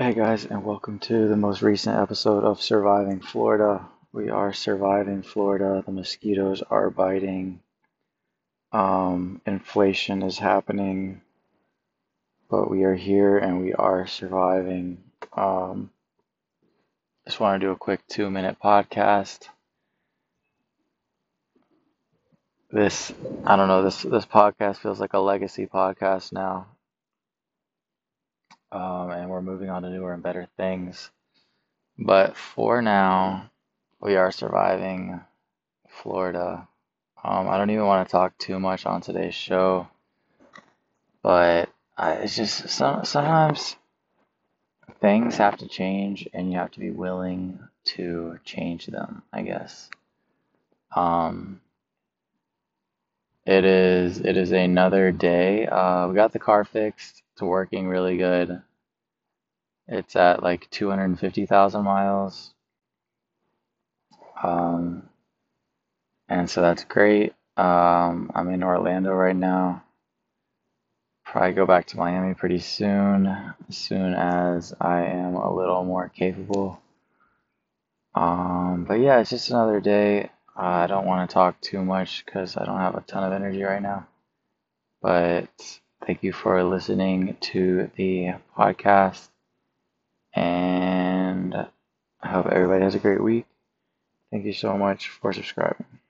Hey guys, and welcome to the most recent episode of Surviving Florida. We are surviving Florida. The mosquitoes are biting. Um, inflation is happening, but we are here and we are surviving. Um, just want to do a quick two minute podcast. This, I don't know, this this podcast feels like a legacy podcast now um, and we're moving on to newer and better things. But for now, we are surviving Florida. Um, I don't even want to talk too much on today's show, but I, it's just some, sometimes things have to change, and you have to be willing to change them. I guess. Um, it is it is another day. Uh, we got the car fixed. It's working really good. It's at like 250,000 miles. Um, and so that's great. Um, I'm in Orlando right now. Probably go back to Miami pretty soon, as soon as I am a little more capable. Um, but yeah, it's just another day. I don't want to talk too much because I don't have a ton of energy right now. But thank you for listening to the podcast. And I hope everybody has a great week. Thank you so much for subscribing.